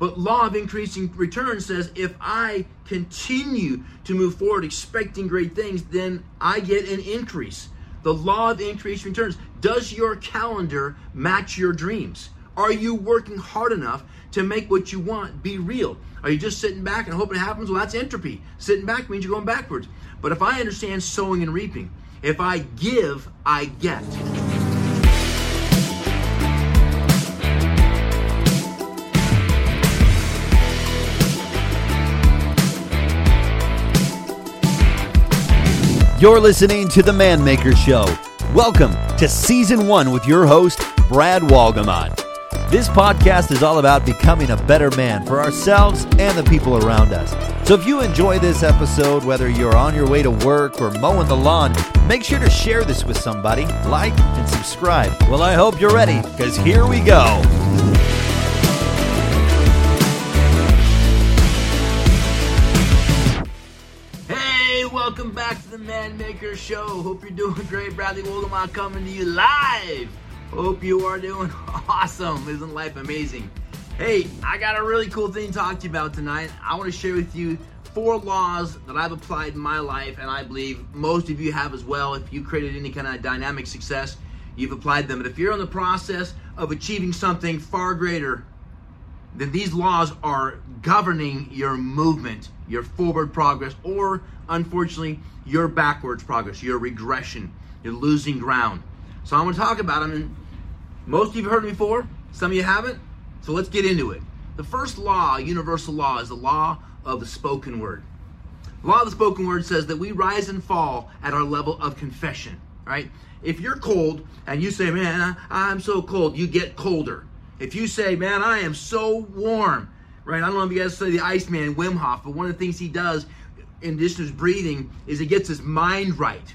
But law of increasing return says if I continue to move forward expecting great things, then I get an increase. The law of increasing returns. Does your calendar match your dreams? Are you working hard enough to make what you want be real? Are you just sitting back and hoping it happens? Well, that's entropy. Sitting back means you're going backwards. But if I understand sowing and reaping, if I give, I get. You're listening to The Man Maker Show. Welcome to season one with your host, Brad Wolgamott. This podcast is all about becoming a better man for ourselves and the people around us. So if you enjoy this episode, whether you're on your way to work or mowing the lawn, make sure to share this with somebody, like, and subscribe. Well, I hope you're ready, because here we go. Man Maker Show. Hope you're doing great. Bradley Wolgamott coming to you live. Hope you are doing awesome. Isn't life amazing? Hey, I got a really cool thing to talk to you about tonight. I want to share with you four laws that I've applied in my life, and I believe most of you have as well. If you created any kind of dynamic success, you've applied them. But if you're in the process of achieving something far greater, then these laws are governing your movement, your forward progress, or unfortunately, your backwards progress, your regression. You're losing ground. So I'm going to talk about them. And most of you have heard before, some of you haven't. So let's get into it. The first law, universal law, is the law of the spoken word. The law of the spoken word says that we rise and fall at our level of confession, right? If you're cold and you say, man, I, I'm so cold, you get colder. If you say, man, I am so warm, right? I don't know if you guys say the Iceman, Wim Hof, but one of the things he does in addition to his breathing is he gets his mind right.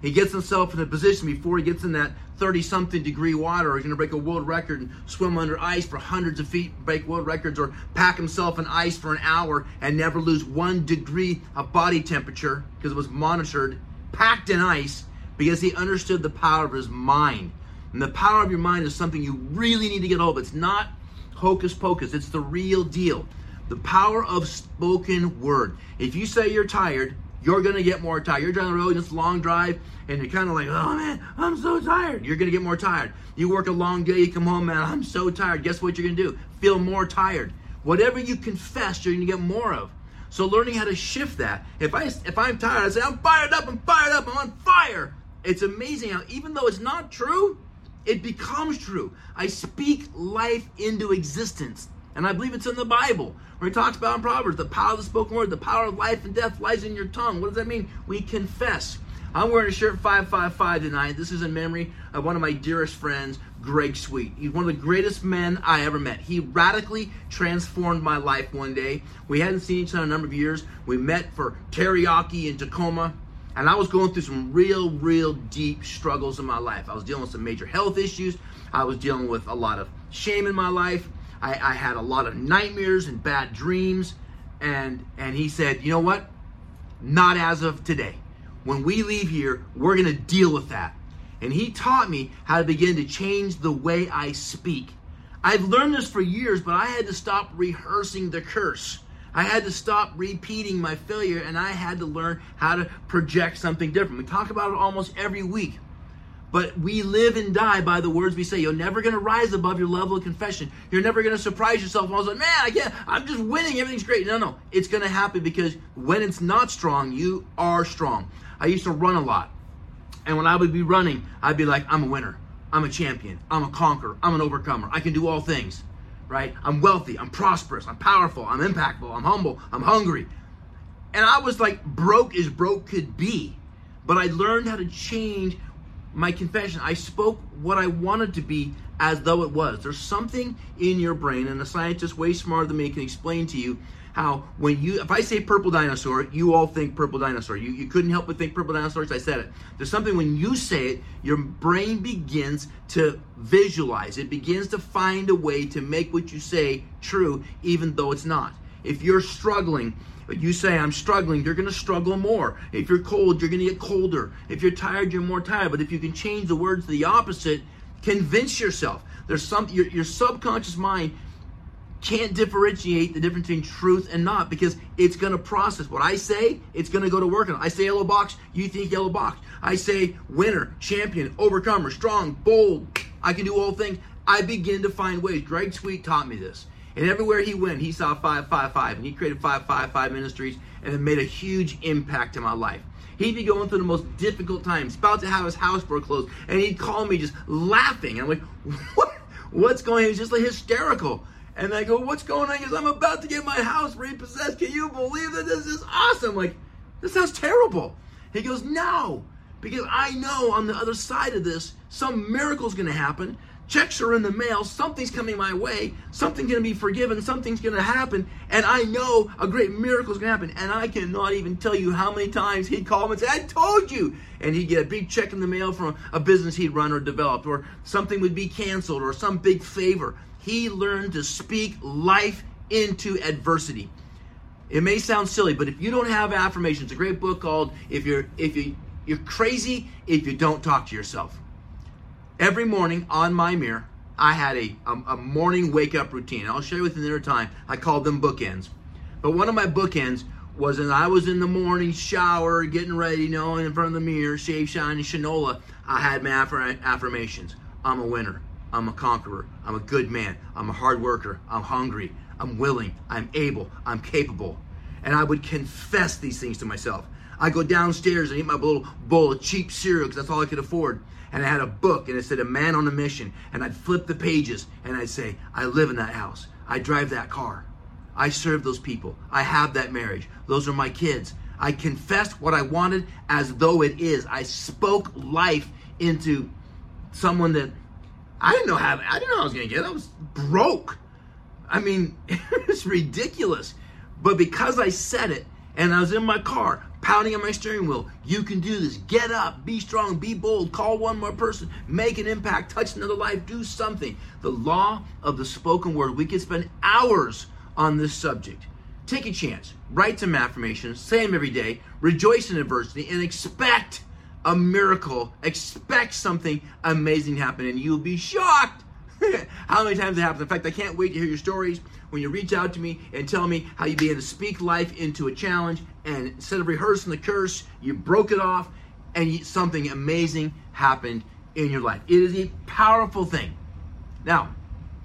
He gets himself in a position before he gets in that 30 something degree water, he's going to break a world record and swim under ice for hundreds of feet, break world records, or pack himself in ice for an hour and never lose one degree of body temperature because it was monitored, packed in ice because he understood the power of his mind. And the power of your mind is something you really need to get hold of. It's not hocus pocus, it's the real deal. The power of spoken word. If you say you're tired, you're going to get more tired. You're driving the road, a long drive, and you're kind of like, oh man, I'm so tired. You're going to get more tired. You work a long day, you come home, man, I'm so tired. Guess what you're going to do? Feel more tired. Whatever you confess, you're going to get more of. So learning how to shift that. If I if I'm tired, I say I'm fired up. I'm fired up. I'm on fire. It's amazing how even though it's not true, it becomes true. I speak life into existence. And I believe it's in the Bible where he talks about in Proverbs the power of the spoken word, the power of life and death lies in your tongue. What does that mean? We confess. I'm wearing a shirt 555 tonight. This is in memory of one of my dearest friends, Greg Sweet. He's one of the greatest men I ever met. He radically transformed my life one day. We hadn't seen each other in a number of years. We met for teriyaki in Tacoma. And I was going through some real, real deep struggles in my life. I was dealing with some major health issues. I was dealing with a lot of shame in my life. I, I had a lot of nightmares and bad dreams. And and he said, you know what? Not as of today. When we leave here, we're gonna deal with that. And he taught me how to begin to change the way I speak. I've learned this for years, but I had to stop rehearsing the curse. I had to stop repeating my failure and I had to learn how to project something different. We talk about it almost every week. But we live and die by the words we say. You're never going to rise above your level of confession. You're never going to surprise yourself. Of a sudden, man, I can't, I'm just winning. Everything's great. No, no. It's going to happen because when it's not strong, you are strong. I used to run a lot. And when I would be running, I'd be like, I'm a winner. I'm a champion. I'm a conqueror. I'm an overcomer. I can do all things, right? I'm wealthy. I'm prosperous. I'm powerful. I'm impactful. I'm humble. I'm hungry. And I was like broke as broke could be. But I learned how to change my confession. I spoke what I wanted to be as though it was. There's something in your brain, and a scientist way smarter than me can explain to you how when you if I say purple dinosaur, you all think purple dinosaur. You, you couldn't help but think purple dinosaurs. I said it. There's something when you say it, your brain begins to visualize. It begins to find a way to make what you say true, even though it's not. If you're struggling, you say, I'm struggling, you're going to struggle more. If you're cold, you're going to get colder. If you're tired, you're more tired. But if you can change the words to the opposite, convince yourself. There's some, your, your subconscious mind can't differentiate the difference between truth and not because it's going to process what I say. It's going to go to work on. I say yellow box, you think yellow box. I say winner, champion, overcomer, strong, bold. I can do all things. I begin to find ways. Greg Sweet taught me this. And everywhere he went, he saw 555, and he created 555 Ministries, and it made a huge impact in my life. He'd be going through the most difficult times, about to have his house foreclosed, and he'd call me just laughing. And I'm like, what? What's going on? He's just like hysterical. And I go, what's going on? Goes, I'm about to get my house repossessed. Can you believe that this is awesome? Like, this sounds terrible. He goes, no, because I know on the other side of this, some miracle's going to happen checks are in the mail, something's coming my way, something's going to be forgiven, something's going to happen, and I know a great miracle is going to happen. And I cannot even tell you how many times he'd call me and say, I told you. And he'd get a big check in the mail from a business he'd run or developed, or something would be canceled, or some big favor. He learned to speak life into adversity. It may sound silly, but if you don't have affirmations, a great book called "If You're If You You're Crazy If You Don't Talk to Yourself." Every morning on my mirror, I had a, a, a morning wake up routine. I'll with you another time. I called them bookends. But one of my bookends was when I was in the morning shower, getting ready, you know, in front of the mirror, shave, shine, and shinola. I had my affirmations. I'm a winner. I'm a conqueror. I'm a good man. I'm a hard worker. I'm hungry. I'm willing. I'm able. I'm capable. And I would confess these things to myself. I go downstairs and eat my little bowl of cheap cereal because that's all I could afford and I had a book and it said a man on a mission and I'd flip the pages and I'd say, I live in that house. I drive that car. I serve those people. I have that marriage. Those are my kids. I confessed what I wanted as though it is. I spoke life into someone that I didn't know how I didn't know I was gonna get. I was broke. I mean, it was ridiculous. But because I said it and I was in my car, pounding on my steering wheel. You can do this. Get up, be strong, be bold, call one more person, make an impact, touch another life, do something. The law of the spoken word. We could spend hours on this subject. Take a chance, write some affirmations, say them every day, rejoice in adversity, and expect a miracle. Expect something amazing to happen, and you'll be shocked how many times it happens. In fact, I can't wait to hear your stories when you reach out to me and tell me how you began to speak life into a challenge, and instead of rehearsing the curse, you broke it off, and something amazing happened in your life. It is a powerful thing. Now,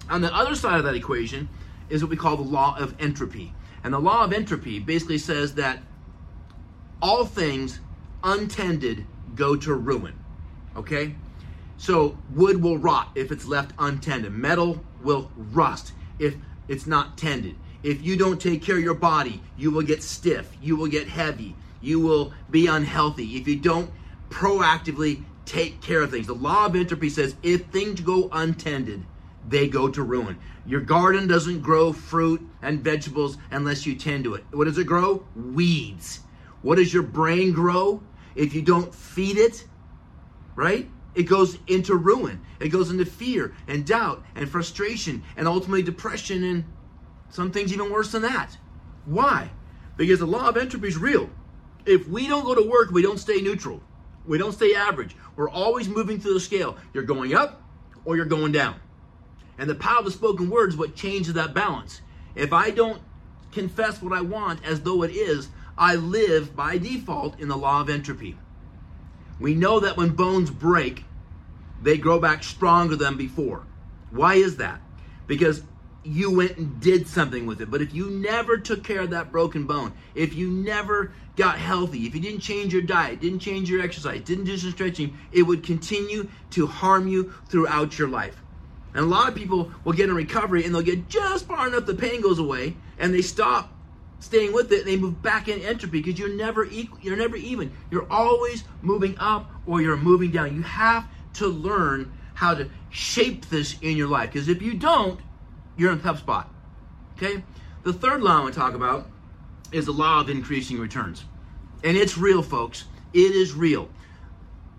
on the other side of that equation is what we call the law of entropy. And the law of entropy basically says that all things untended go to ruin. Okay? So wood will rot if it's left untended. Metal will rust if it's not tended. If you don't take care of your body, you will get stiff, you will get heavy, you will be unhealthy. If you don't proactively take care of things, the law of entropy says if things go untended, they go to ruin. Your garden doesn't grow fruit and vegetables unless you tend to it. What does it grow? Weeds. What does your brain grow if you don't feed it? Right? It goes into ruin. It goes into fear and doubt and frustration and ultimately depression and some things even worse than that. Why? Because the law of entropy is real. If we don't go to work, we don't stay neutral. We don't stay average. We're always moving through the scale. You're going up or you're going down. And the power of the spoken word is what changes that balance. If I don't confess what I want as though it is, I live by default in the law of entropy. We know that when bones break, they grow back stronger than before. Why is that? Because you went and did something with it. But if you never took care of that broken bone, if you never got healthy, if you didn't change your diet, didn't change your exercise, didn't do some stretching, it would continue to harm you throughout your life. And a lot of people will get in recovery and they'll get just far enough the pain goes away and they stop staying with it, and they move back in entropy because you're never equal, you're never even. You're always moving up or you're moving down. You have to learn how to shape this in your life because if you don't, you're in a tough spot. Okay? The third law I want to talk about is the law of increasing returns. And it's real, folks. It is real.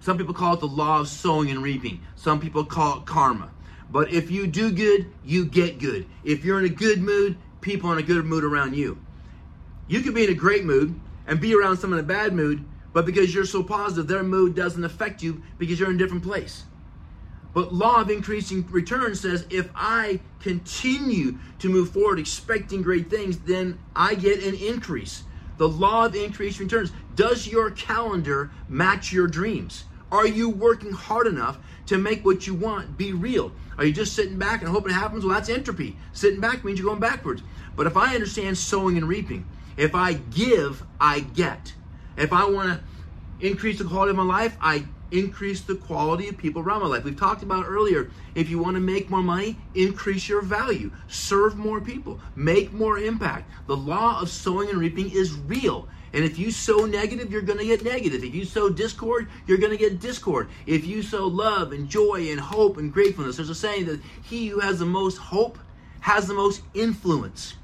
Some people call it the law of sowing and reaping. Some people call it karma. But if you do good, you get good. If you're in a good mood, people are in a good mood around you. You could be in a great mood and be around someone in a bad mood, but because you're so positive, their mood doesn't affect you because you're in a different place. But law of increasing returns says if I continue to move forward expecting great things, then I get an increase. The law of increasing returns. Does your calendar match your dreams? Are you working hard enough to make what you want be real? Are you just sitting back and hoping it happens? Well, that's entropy. Sitting back means you're going backwards. But if I understand sowing and reaping, if I give, I get. If I want to increase the quality of my life, I increase the quality of people around my life. We've talked about earlier, if you want to make more money, increase your value, serve more people, make more impact. The law of sowing and reaping is real. And if you sow negative, you're going to get negative. If you sow discord, you're going to get discord. If you sow love and joy and hope and gratefulness, there's a saying that he who has the most hope has the most influence.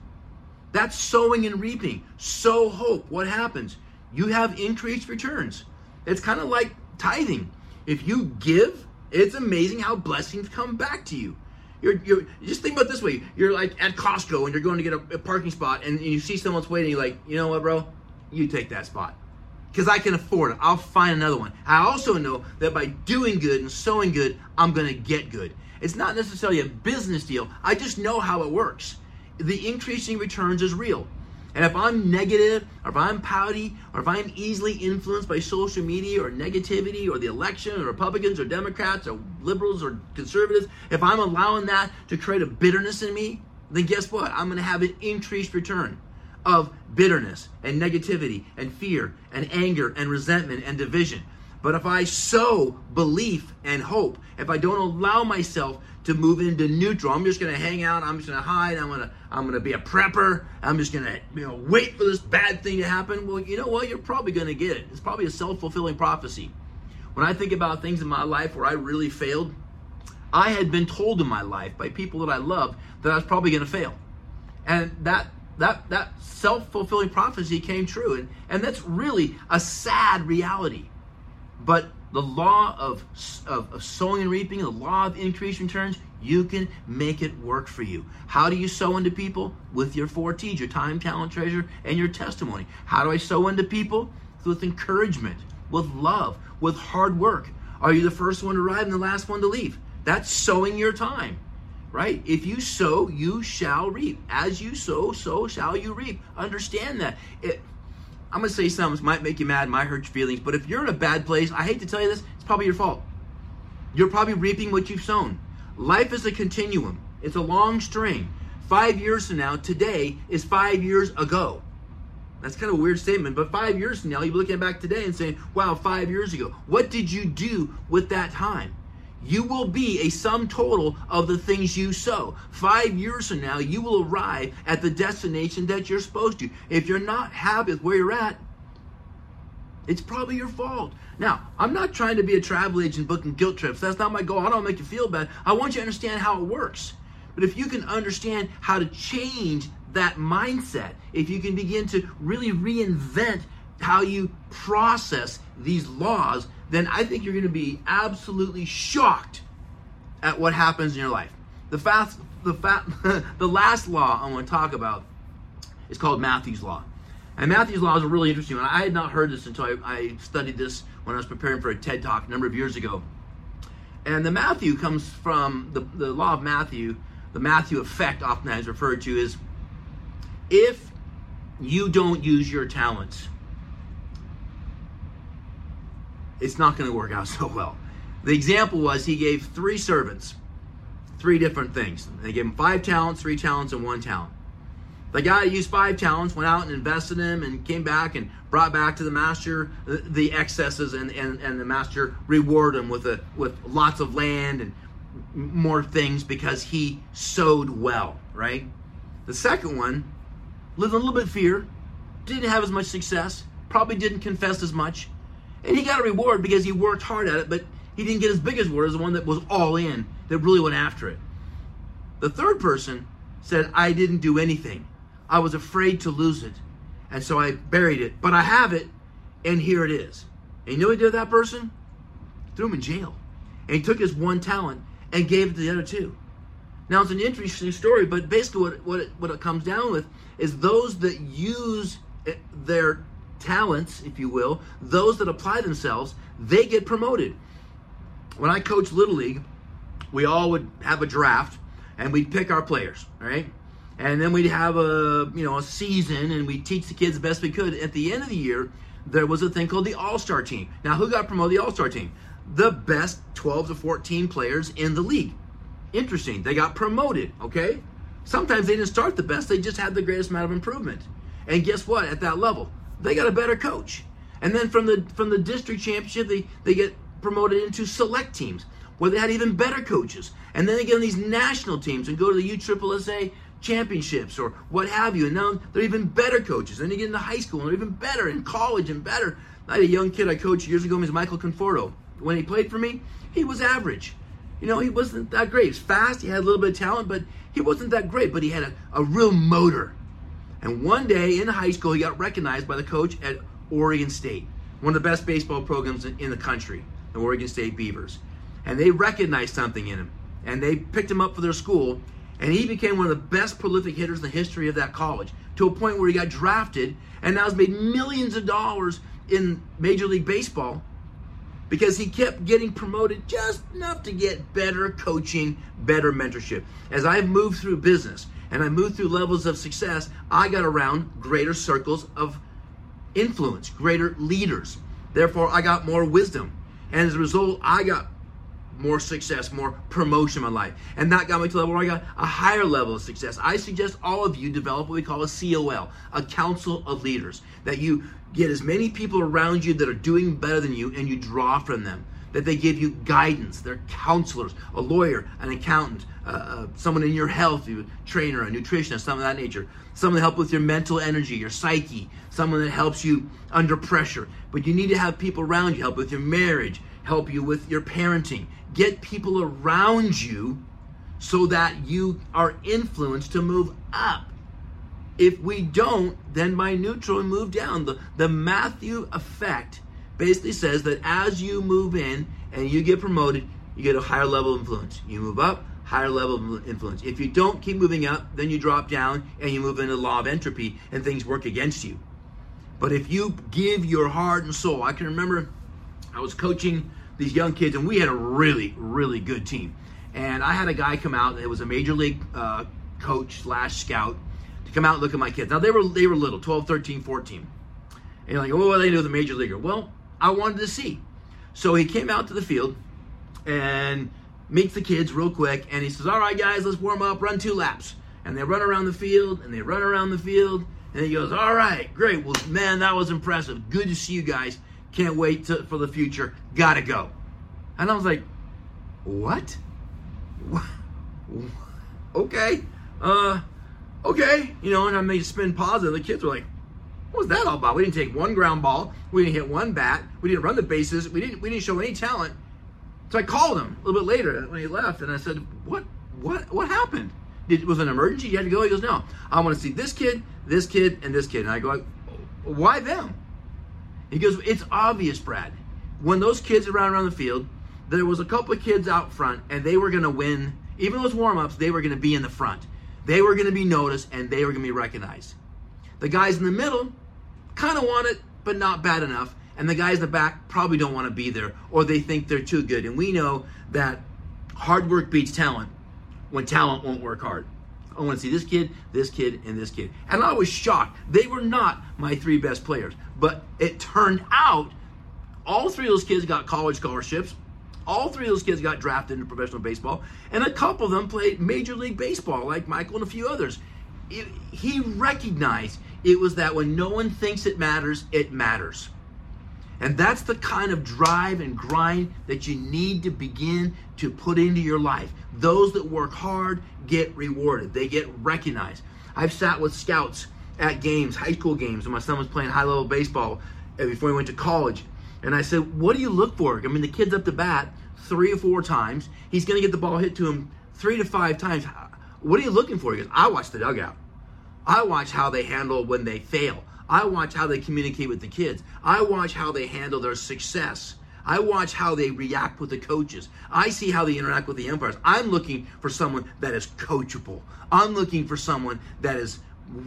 That's sowing and reaping. Sow hope. What happens? You have increased returns. It's kind of like tithing. If you give, it's amazing how blessings come back to you. You're, you're just think about this way. You're like at Costco and you're going to get a, a parking spot and you see someone's waiting. You're like, you know what, bro? You take that spot because I can afford it. I'll find another one. I also know that by doing good and sowing good, I'm going to get good. It's not necessarily a business deal. I just know how it works. The increasing returns is real. And if I'm negative, or if I'm pouty, or if I'm easily influenced by social media or negativity or the election or Republicans or Democrats or liberals or conservatives, if I'm allowing that to create a bitterness in me, then guess what? I'm going to have an increased return of bitterness and negativity and fear and anger and resentment and division. But if I sow belief and hope, if I don't allow myself to move into neutral, I'm just going to hang out, I'm just going to hide, I'm going to I'm going to be a prepper, I'm just going to you know wait for this bad thing to happen. Well, you know what? You're probably going to get it. It's probably a self-fulfilling prophecy. When I think about things in my life where I really failed, I had been told in my life by people that I loved that I was probably going to fail. And that that that self-fulfilling prophecy came true and and that's really a sad reality but the law of, of, of, sowing and reaping, the law of increased returns, you can make it work for you. How do you sow into people? With your four T's, your time, talent, treasure, and your testimony. How do I sow into people? With encouragement, with love, with hard work. Are you the first one to arrive and the last one to leave? That's sowing your time, right? If you sow, you shall reap. As you sow, so shall you reap. Understand that. It, I'm gonna say something that might make you mad, might hurt your feelings, but if you're in a bad place, I hate to tell you this, it's probably your fault. You're probably reaping what you've sown. Life is a continuum. It's a long string. Five years from now, today is five years ago. That's kind of a weird statement, but five years from now, you're looking back today and saying, wow, five years ago. What did you do with that time? You will be a sum total of the things you sow. Five years from now, you will arrive at the destination that you're supposed to. If you're not happy with where you're at, it's probably your fault. Now, I'm not trying to be a travel agent booking guilt trips. That's not my goal. I don't make you feel bad. I want you to understand how it works. But if you can understand how to change that mindset, if you can begin to really reinvent how you process these laws, then I think you're going to be absolutely shocked at what happens in your life. The fast, the fat, the last law I want to talk about is called Matthew's law. And Matthew's law is a really interesting one. I had not heard this until I, I studied this when I was preparing for a TED talk a number of years ago. And the Matthew comes from the, the law of Matthew, the Matthew effect, often is referred to, is if you don't use your talents, it's not going to work out so well. The example was he gave three servants three different things. They gave him five talents, three talents, and one talent. The guy used five talents, went out and invested them, and came back and brought back to the master the excesses, and, and, and the master rewarded him with a with lots of land and more things because he sowed well. Right. The second one lived a little bit fear, didn't have as much success, probably didn't confess as much, and he got a reward because he worked hard at it, but he didn't get as big as reward as the one that was all in, that really went after it. The third person said, I didn't do anything. I was afraid to lose it. And so I buried it. But I have it, and here it is. And you know what he did that person? Threw him in jail. And he took his one talent and gave it to the other two. Now it's an interesting story, but basically what, what, it, what it comes down with is those that use their talents, if you will, those that apply themselves, they get promoted. When I coached Little League, we all would have a draft and we'd pick our players, right? And then we'd have a you know a season and we'd teach the kids the best we could. At the end of the year, there was a thing called the All Star team. Now, who got promoted the All Star team? The best 12 to 14 players in the league. Interesting. They got promoted, okay? Sometimes they didn't start the best, they just had the greatest amount of improvement. And guess what? At that level, they got a better coach. And then from the from the district championship, they, they get promoted into select teams where they had even better coaches. And then they get on these national teams and go to the USSSA championships or what have you. And now they're even better coaches. Then you get into high school and they're even better in college and better. I had a young kid I coached years ago, his Michael Conforto. When he played for me, he was average. You know, he wasn't that great. He was fast, he had a little bit of talent, but he wasn't that great. But he had a, a real motor. And one day in high school, he got recognized by the coach at Oregon State, one of the best baseball programs in, the country, the Oregon State Beavers. And they recognized something in him. And they picked him up for their school. And he became one of the best prolific hitters in the history of that college to a point where he got drafted and now has made millions of dollars in Major League Baseball because he kept getting promoted just enough to get better coaching, better mentorship. As I've moved through business and I moved through levels of success, I got around greater circles of influence, greater leaders. Therefore, I got more wisdom. And as a result, I got more success, more promotion in my life. And that got me to a level where I got a higher level of success. I suggest all of you develop what we call a COL, a council of leaders, that you get as many people around you that are doing better than you and you draw from them. That they give you guidance. They're counselors, a lawyer, an accountant, uh, uh, someone in your health, a trainer, a nutritionist, something of that nature. Someone to help with your mental energy, your psyche. Someone that helps you under pressure. But you need to have people around you help with your marriage, help you with your parenting. Get people around you so that you are influenced to move up. If we don't, then by neutral and move down. The, the Matthew effect basically says that as you move in and you get promoted, you get a higher level of influence. You move up, higher level of influence. If you don't keep moving up, then you drop down and you move into the law of entropy and things work against you. But if you give your heart and soul, I can remember I was coaching these young kids and we had a really, really good team. And I had a guy come out, it was a major league uh, coach slash scout, to come out and look at my kids. Now they were they were little, 12, 13, 14. And you're like, oh, what do they do with a major leaguer? Well, I wanted to see. So he came out to the field and meets the kids real quick and he says, All right, guys, let's warm up, run two laps. And they run around the field and they run around the field. And he goes, All right, great. Well, man, that was impressive. Good to see you guys. Can't wait to, for the future. Gotta go. And I was like, What? okay. Uh, okay. You know, and I made a spin positive. The kids were like, what was that all about? We didn't take one ground ball. We didn't hit one bat. We didn't run the bases. We didn't. We didn't show any talent. So I called him a little bit later when he left, and I said, "What? What? What happened? Did was it an emergency? You had to go?" He goes, "No. I want to see this kid, this kid, and this kid." And I go, "Why them?" He goes, "It's obvious, Brad. When those kids ran around the field, there was a couple of kids out front, and they were going to win. Even those warm-ups, they were going to be in the front. They were going to be noticed, and they were going to be recognized. The guys in the middle." Kind of want it, but not bad enough. And the guys in the back probably don't want to be there or they think they're too good. And we know that hard work beats talent when talent won't work hard. I want to see this kid, this kid, and this kid. And I was shocked. They were not my three best players. But it turned out all three of those kids got college scholarships. All three of those kids got drafted into professional baseball. And a couple of them played Major League Baseball, like Michael and a few others. It, he recognized it was that when no one thinks it matters, it matters. And that's the kind of drive and grind that you need to begin to put into your life. Those that work hard get rewarded, they get recognized. I've sat with scouts at games, high school games, when my son was playing high level baseball uh, before he went to college. And I said, What do you look for? I mean, the kid's up to bat three or four times. He's going to get the ball hit to him three to five times. What are you looking for? He goes, I watch the dugout. I watch how they handle when they fail. I watch how they communicate with the kids. I watch how they handle their success. I watch how they react with the coaches. I see how they interact with the umpires. I'm looking for someone that is coachable. I'm looking for someone that is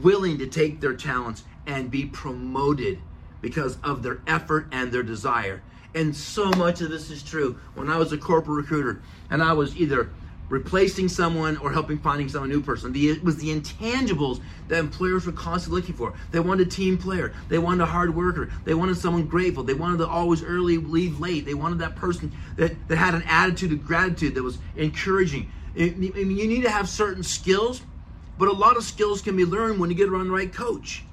willing to take their talents and be promoted because of their effort and their desire. And so much of this is true. When I was a corporate recruiter and I was either replacing someone or helping finding some new person. The, it was the intangibles that employers were constantly looking for. They wanted a team player. They wanted a hard worker. They wanted someone grateful. They wanted to always early leave late. They wanted that person that, that had an attitude of gratitude that was encouraging. I mean, you need to have certain skills, but a lot of skills can be learned when you get around the right coach.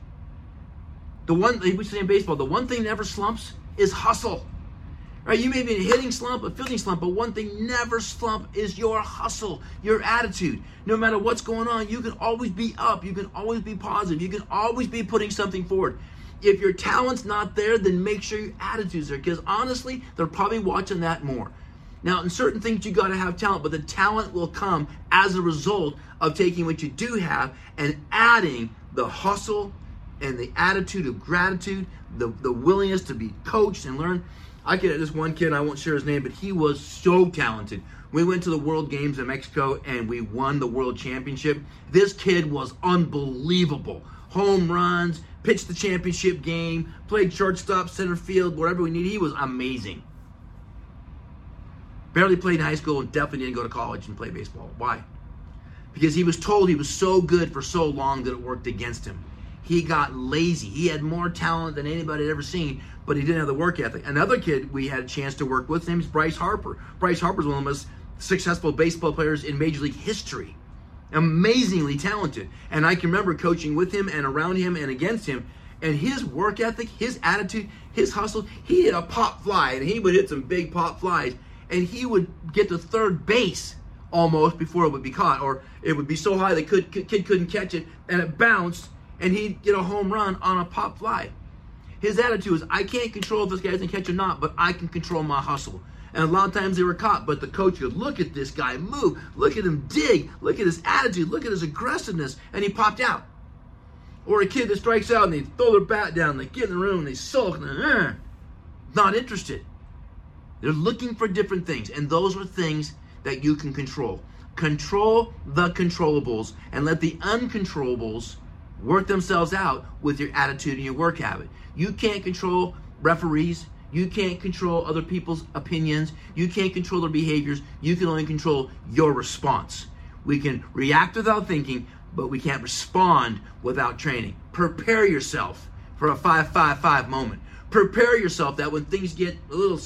The one we say in baseball, the one thing that never slumps is hustle. Right? You may be in a hitting slump, a fielding slump, but one thing never slump is your hustle, your attitude. No matter what's going on, you can always be up. You can always be positive. You can always be putting something forward. If your talent's not there, then make sure your attitude's there. Because honestly, they're probably watching that more. Now, in certain things, you got to have talent, but the talent will come as a result of taking what you do have and adding the hustle and the attitude of gratitude, the, the willingness to be coached and learn. I get this one kid, I won't share his name, but he was so talented. We went to the World Games in Mexico and we won the World Championship. This kid was unbelievable. Home runs, pitched the championship game, played shortstop, center field, whatever we needed. He was amazing. Barely played in high school and definitely didn't go to college and play baseball. Why? Because he was told he was so good for so long that it worked against him. He got lazy. He had more talent than anybody had ever seen, but he didn't have the work ethic. Another kid we had a chance to work with, his name is Bryce Harper. Bryce Harper is one of the most successful baseball players in Major League history. Amazingly talented. And I can remember coaching with him and around him and against him. And his work ethic, his attitude, his hustle, he hit a pop fly and he would hit some big pop flies. And he would get to third base almost before it would be caught. Or it would be so high the kid couldn't catch it and it bounced and he'd get a home run on a pop fly. His attitude was, I can't control if this guy doesn't catch or not, but I can control my hustle. And a lot of times they were caught, but the coach would look at this guy move, look at him dig, look at his attitude, look at his aggressiveness, and he popped out. Or a kid that strikes out and they throw their bat down, they get in the room, and they sulk, and uh, not interested. They're looking for different things, and those are things that you can control. Control the controllables and let the uncontrollables work themselves out with your attitude and your work habit. You can't control referees. You can't control other people's opinions. You can't control their behaviors. You can only control your response. We can react without thinking, but we can't respond without training. Prepare yourself for a 555 moment. Prepare yourself that when things get a little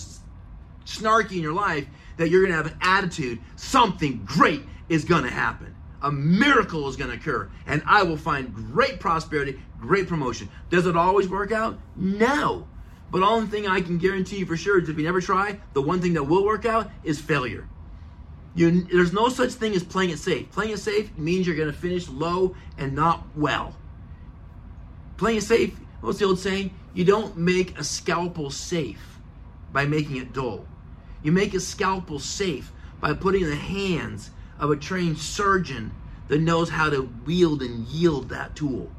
snarky in your life, that you're going to have an attitude, something great is going to happen a miracle is going to occur and I will find great prosperity, great promotion. Does it always work out? No. But the only thing I can guarantee you for sure is if you never try, the one thing that will work out is failure. You, there's no such thing as playing it safe. Playing it safe means you're going to finish low and not well. Playing it safe, what's the old saying? You don't make a scalpel safe by making it dull. You make a scalpel safe by putting the hands of a trained surgeon that knows how to wield and yield that tool.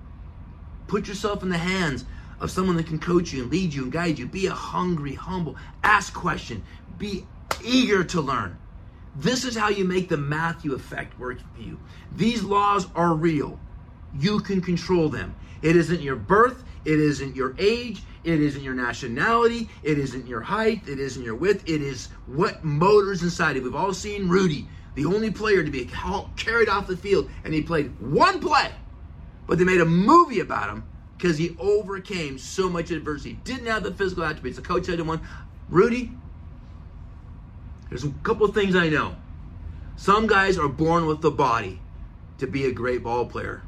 Put yourself in the hands of someone that can coach you and lead you and guide you. Be a hungry, humble, ask question, be eager to learn. This is how you make the Matthew effect work for you. These laws are real. You can control them. It isn't your birth, it isn't your age, it isn't your nationality, it isn't your height, it isn't your width, it is what motors inside you. We've all seen Rudy the only player to be carried off the field, and he played one play. But they made a movie about him because he overcame so much adversity. Didn't have the physical attributes. The coach said to him, Rudy, there's a couple things I know. Some guys are born with the body to be a great ball player.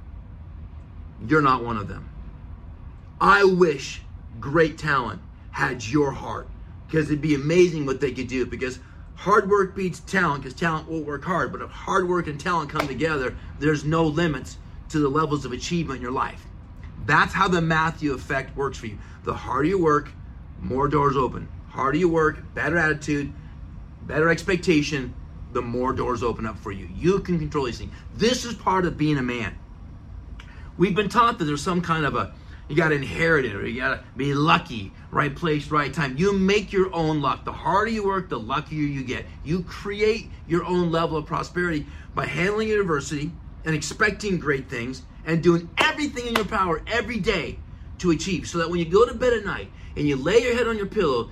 You're not one of them. I wish great talent had your heart because it'd be amazing what they could do because hard work beats talent because talent will work hard. But if hard work and talent come together, there's no limits to the levels of achievement in your life. That's how the Matthew effect works for you. The harder you work, more doors open. Harder you work, better attitude, better expectation, the more doors open up for you. You can control these things. This is part of being a man. We've been taught that there's some kind of a you got to inherit it or you got to be lucky, right place, right time. You make your own luck. The harder you work, the luckier you get. You create your own level of prosperity by handling adversity and expecting great things and doing everything in your power every day to achieve. So that when you go to bed at night and you lay your head on your pillow,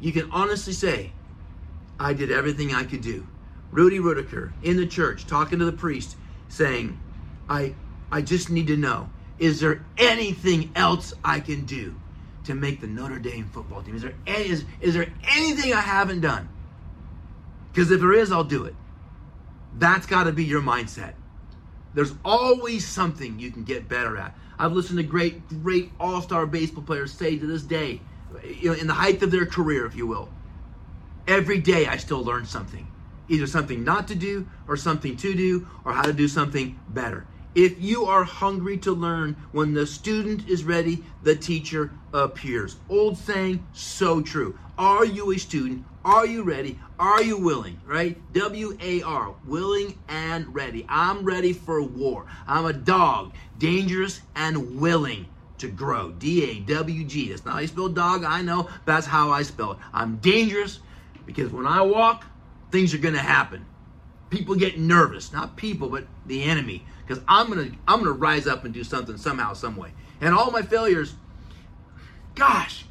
you can honestly say, I did everything I could do. Rudy Ruettiger in the church talking to the priest saying, I, I just need to know, is there anything else I can do to make the Notre Dame football team? Is there, any, is, is there anything I haven't done? Because if there is, I'll do it. That's got to be your mindset. There's always something you can get better at. I've listened to great, great all-star baseball players say to this day, you know, in the height of their career, if you will, every day I still learn something. Either something not to do, or something to do, or how to do something better. If you are hungry to learn, when the student is ready, the teacher appears. Old saying, so true. Are you a student? Are you ready? Are you willing? Right? W A R, willing and ready. I'm ready for war. I'm a dog, dangerous and willing to grow. D A W G. That's not how you spell dog, I know. That's how I spell it. I'm dangerous because when I walk, things are going to happen. People get nervous, not people, but the enemy, because I'm gonna I'm gonna rise up and do something somehow, some way. And all my failures, gosh,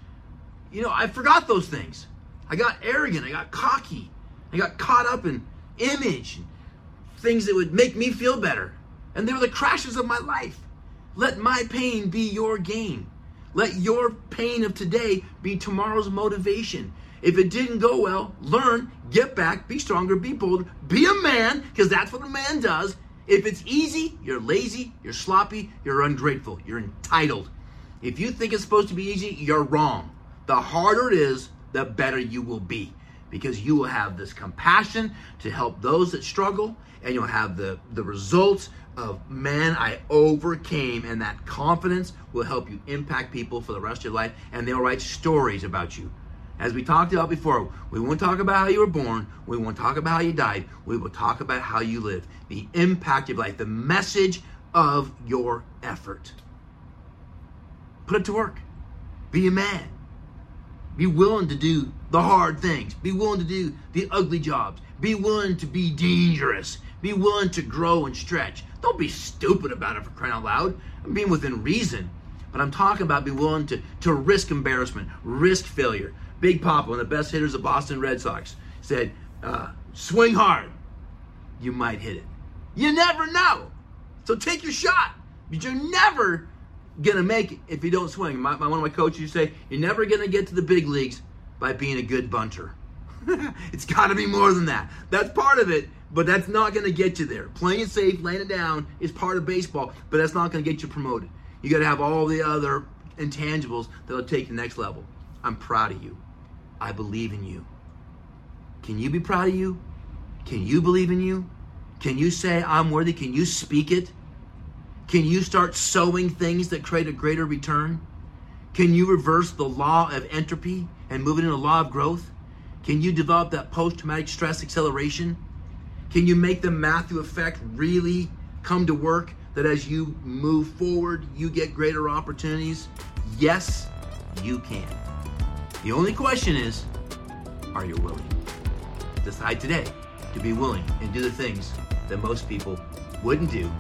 you know, I forgot those things. I got arrogant. I got cocky. I got caught up in image, and things that would make me feel better, and they were the crashes of my life. Let my pain be your gain. Let your pain of today be tomorrow's motivation. If it didn't go well, learn, get back, be stronger, be bolder, be a man, because that's what a man does. If it's easy, you're lazy, you're sloppy, you're ungrateful, you're entitled. If you think it's supposed to be easy, you're wrong. The harder it is, the better you will be because you will have this compassion to help those that struggle and you'll have the, the results of man i overcame and that confidence will help you impact people for the rest of your life and they'll write stories about you as we talked about before we won't talk about how you were born we won't talk about how you died we will talk about how you live the impact of life the message of your effort put it to work be a man be willing to do the hard things. Be willing to do the ugly jobs. Be willing to be dangerous. Be willing to grow and stretch. Don't be stupid about it for crying out loud. I'm being within reason. But I'm talking about be willing to, to risk embarrassment, risk failure. Big Papi, one of the best hitters of Boston Red Sox, said, uh, swing hard. You might hit it. You never know. So take your shot. But you're never gonna make it if you don't swing. My, my, one of my coaches used to say, "You're never gonna get to the big leagues by being a good bunter." it's got to be more than that. That's part of it, but that's not gonna get you there. Playing it safe, laying it down is part of baseball, but that's not gonna get you promoted. You got to have all the other intangibles that'll take you to the next level. I'm proud of you. I believe in you. Can you be proud of you? Can you believe in you? Can you say I'm worthy? Can you speak it? Can you start sowing things that create a greater return? Can you reverse the law of entropy and move it into a law of growth? Can you develop that post traumatic stress acceleration? Can you make the Matthew effect really come to work that as you move forward, you get greater opportunities? Yes, you can. The only question is are you willing? Decide today to be willing and do the things that most people wouldn't do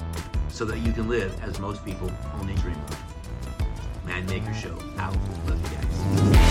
so that you can live as most people only dream of. Man Maker Show out. Love you guys.